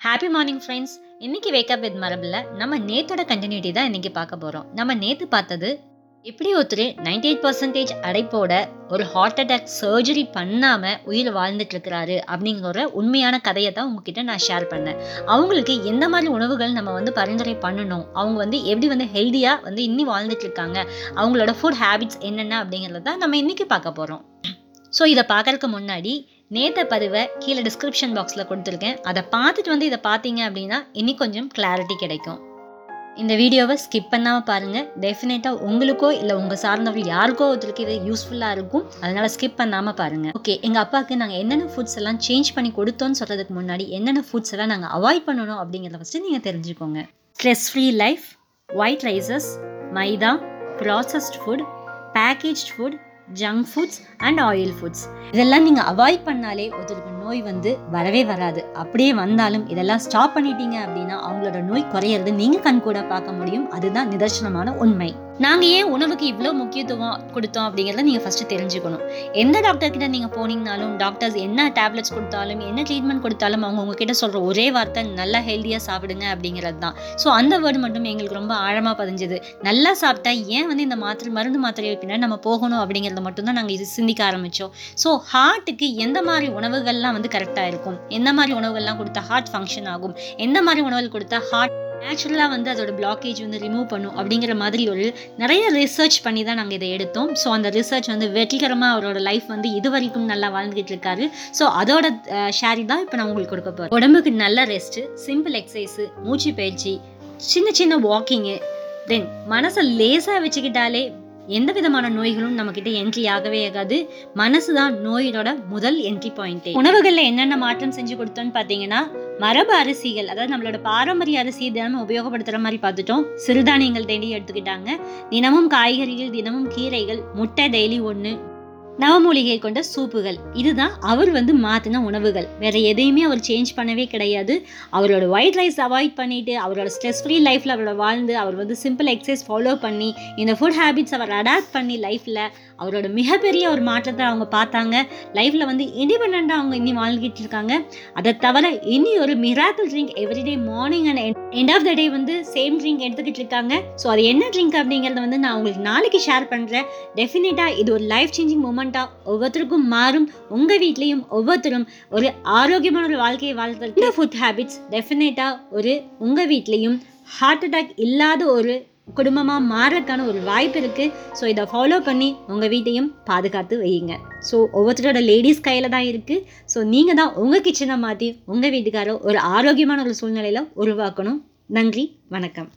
Happy morning friends இன்னைக்கு wake up with மரபில் நம்ம நேத்தோட கண்டினியூட்டி தான் இன்னைக்கு பார்க்க போகிறோம் நம்ம நேற்று பார்த்தது எப்படி ஒருத்தர் நைன்டி எயிட் பர்சன்டேஜ் அடைப்போட ஒரு ஹார்ட் அட்டாக் சர்ஜரி பண்ணாமல் உயிர் வாழ்ந்துட்டு இருக்கிறாரு அப்படிங்கிற உண்மையான கதையை தான் உங்ககிட்ட நான் ஷேர் பண்ணேன். அவங்களுக்கு எந்த மாதிரி உணவுகள் நம்ம வந்து பரிந்துரை பண்ணணும்? அவங்க வந்து எப்படி வந்து ஹெல்த்தியாக வந்து இன்னி வாழ்ந்துட்டு இருக்காங்க அவங்களோட ஃபுட் ஹேபிட்ஸ் என்னென்ன அப்படிங்கிறத தான் நம்ம இன்னைக்கு பார்க்க போகிறோம் ஸோ இதை பார்க்கறதுக்கு முன்னாடி நேற்ற பதிவை கீழே டிஸ்கிரிப்ஷன் பாக்ஸில் கொடுத்துருக்கேன். அதை பார்த்துட்டு வந்து இதை பார்த்தீங்க அப்படின்னா இன்னும் கொஞ்சம் கிளாரிட்டி கிடைக்கும். இந்த வீடியோவை ஸ்கிப் பண்ணாமல் பாருங்கள் டெஃபினட்டாக உங்களுக்கோ இல்லை உங்கள் சார்ந்தவர்கள் யாருக்கோ ஒருத்தருக்கு இது யூஸ்ஃபுல்லாக இருக்கும். அதனால் ஸ்கிப் பண்ணாமல் பாருங்கள் ஓகே எங்கள் அப்பாவுக்கு நாங்கள் என்னென்ன ஃபுட்ஸ் எல்லாம் சேஞ்ச் பண்ணி கொடுத்தோன்னு சொல்கிறதுக்கு முன்னாடி என்னென்ன ஃபுட்ஸ் எல்லாம் நாங்கள் அவாய்ட் பண்ணணும் அப்படிங்கிறத ஃபஸ்ட்டு நீங்கள் தெரிஞ்சுக்கோங்க. Stress free life white rices maida processed food packaged food junk foods and oil foods இதெல்லாம் நீங்கள் அவாய்ட் பண்ணாலே ஒருத்தருக்கு நோய் வந்து வரவே வராது. அப்படியே வந்தாலும் இதெல்லாம் ஸ்டாப் பண்ணிட்டீங்க அப்படின்னா அவங்களோட நோய் குறையிறது நீங்கள் கண் கூட பார்க்க முடியும். அதுதான் நிதர்சனமான உண்மை. நாங்கள் ஏன் உணவுக்கு இவ்வளோ முக்கியத்துவம் கொடுத்தோம் அப்படிங்கிறத நீங்கள் ஃபஸ்ட்டு தெரிஞ்சுக்கணும். எந்த டாக்டர்கிட்ட நீங்கள் போனீங்கனாலும் டாக்டர்ஸ் என்ன டேப்லெட்ஸ் கொடுத்தாலும் என்ன ட்ரீட்மெண்ட் கொடுத்தாலும் அவங்க உங்ககிட்ட சொல்கிற ஒரே வார்த்தை நல்லா ஹெல்த்தியாக சாப்பிடுங்க அப்படிங்கிறது தான் ஸோ அந்த வேர்டு மட்டும் எங்களுக்கு ரொம்ப ஆழமாக பதிஞ்சது. நல்லா சாப்பிட்டா ஏன் வந்து இந்த மாத்திரை மருந்து மாத்திரை பின்னாடி நம்ம போகணும் அப்படிங்கிறத மட்டும்தான் நாங்கள் இது சிந்திக்க ஆரம்பித்தோம் ஸோ ஹார்ட்டுக்கு எந்த மாதிரி உணவுகள்லாம் வந்து கரெக்டாக இருக்கும்? எந்த மாதிரி உணவுகள்லாம் கொடுத்தா ஹார்ட் ஃபங்க்ஷன் ஆகும்? எந்த மாதிரி உணவுகள் கொடுத்தா ஹார்ட் நேச்சுரலாக வந்து அதோட பிளாக்கேஜ் வந்து ரிமூவ் பண்ணும் அப்படிங்கிற மாதிரி ஒரு நிறைய ரிசர்ச் பண்ணி தான் நாங்கள் இதை எடுத்தோம். ஸோ அந்த ரிசர்ச் வந்து வெற்றிகரமாக அவரோட லைஃப் வந்து இது வரைக்கும் நல்லா வாழ்ந்துகிட்டு இருக்காரு. ஸோ அதோட ஷேரி தான் இப்போ நான் உங்களுக்கு கொடுக்க போகிறேன் உடம்புக்கு நல்ல ரெஸ்ட்டு சிம்பிள் எக்ஸசைஸு மூச்சு பயிற்சி சின்ன சின்ன வாக்கிங்கு தென் மனசை லேசாக வச்சுக்கிட்டாலே எந்த விதமான நோய்களும் நம்ம கிட்ட என்ட்ரி ஆகவே ஆகாது. மனசு தான் நோயோட முதல் என்ட்ரி பாயிண்ட் உணவுகளில் என்னென்ன மாற்றம் செஞ்சு கொடுத்தோன்னு பார்த்தீங்கன்னா மரபு அரிசிகள் அதாவது நம்மளோட பாரம்பரிய அரிசி தினமும் உபயோகப்படுத்துகிற மாதிரி பார்த்துட்டோம். சிறுதானியங்கள் தேடி எடுத்துக்கிட்டாங்க. தினமும் காய்கறிகள் தினமும் கீரைகள் முட்டை டெய்லி ஒன்று நவமூலிகை கொண்ட சூப்புகள். இதுதான் அவர் வந்து மாற்றின உணவுகள். வேற எதையுமே அவர் சேஞ்ச் பண்ணவே கிடையாது. அவரோட ஒயிட் ரைஸ் அவாய்ட் பண்ணிட்டு அவரோட ஸ்ட்ரெஸ் ஃப்ரீ லைஃப்பில் அவரோட வாழ்ந்து அவர் வந்து சிம்பிள் எக்ஸசைஸ் ஃபாலோ பண்ணி இந்த ஃபுட் ஹேபிட்ஸ் அவர் அடாப்ட் பண்ணி லைஃப்பில் அவரோட மிகப்பெரிய ஒரு மாற்றத்தை அவங்க பார்த்தாங்க. லைஃப்பில் வந்து இண்டிபெண்ட்டாக அவங்க இனி வாழ்ந்துகிட்டு இருக்காங்க. அதை தவிர இனி ஒரு miracle drink everyday morning and end of the day வந்து சேம் ட்ரிங்க் எடுத்துக்கிட்டு இருக்காங்க. ஸோ அது என்ன ட்ரிங்க் அப்படிங்கிறத வந்து நான் உங்களுக்கு நாளைக்கு ஷேர் பண்ணுறேன் டெஃபினட்டாக இது ஒரு லைஃப் சேஞ்சிங் மூமெண்ட் மூமெண்ட்டாக ஒவ்வொருத்தருக்கும் மாறும். உங்கள் வீட்லேயும் ஒவ்வொருத்தரும் ஒரு ஆரோக்கியமான ஒரு வாழ்க்கையை வாழ்த்து இந்த ஃபுட் ஹேபிட்ஸ் டெஃபினட்டாக ஒரு உங்கள் வீட்லேயும் ஹார்ட் அட்டாக் இல்லாத ஒரு குடும்பமாக மாறக்கான ஒரு வாய்ப்பு இருக்குது ஸோ இதை ஃபாலோ பண்ணி உங்கள் வீட்டையும் பாதுகாத்து வையுங்க. ஸோ ஒவ்வொருத்தரோட லேடிஸ் கையில் தான் இருக்குது ஸோ நீங்கள் தான் உங்கள் கிச்சனை மாற்றி உங்கள் வீட்டுக்காரோ ஒரு ஆரோக்கியமான ஒரு சூழ்நிலையில் உருவாக்கணும். நன்றி. வணக்கம்.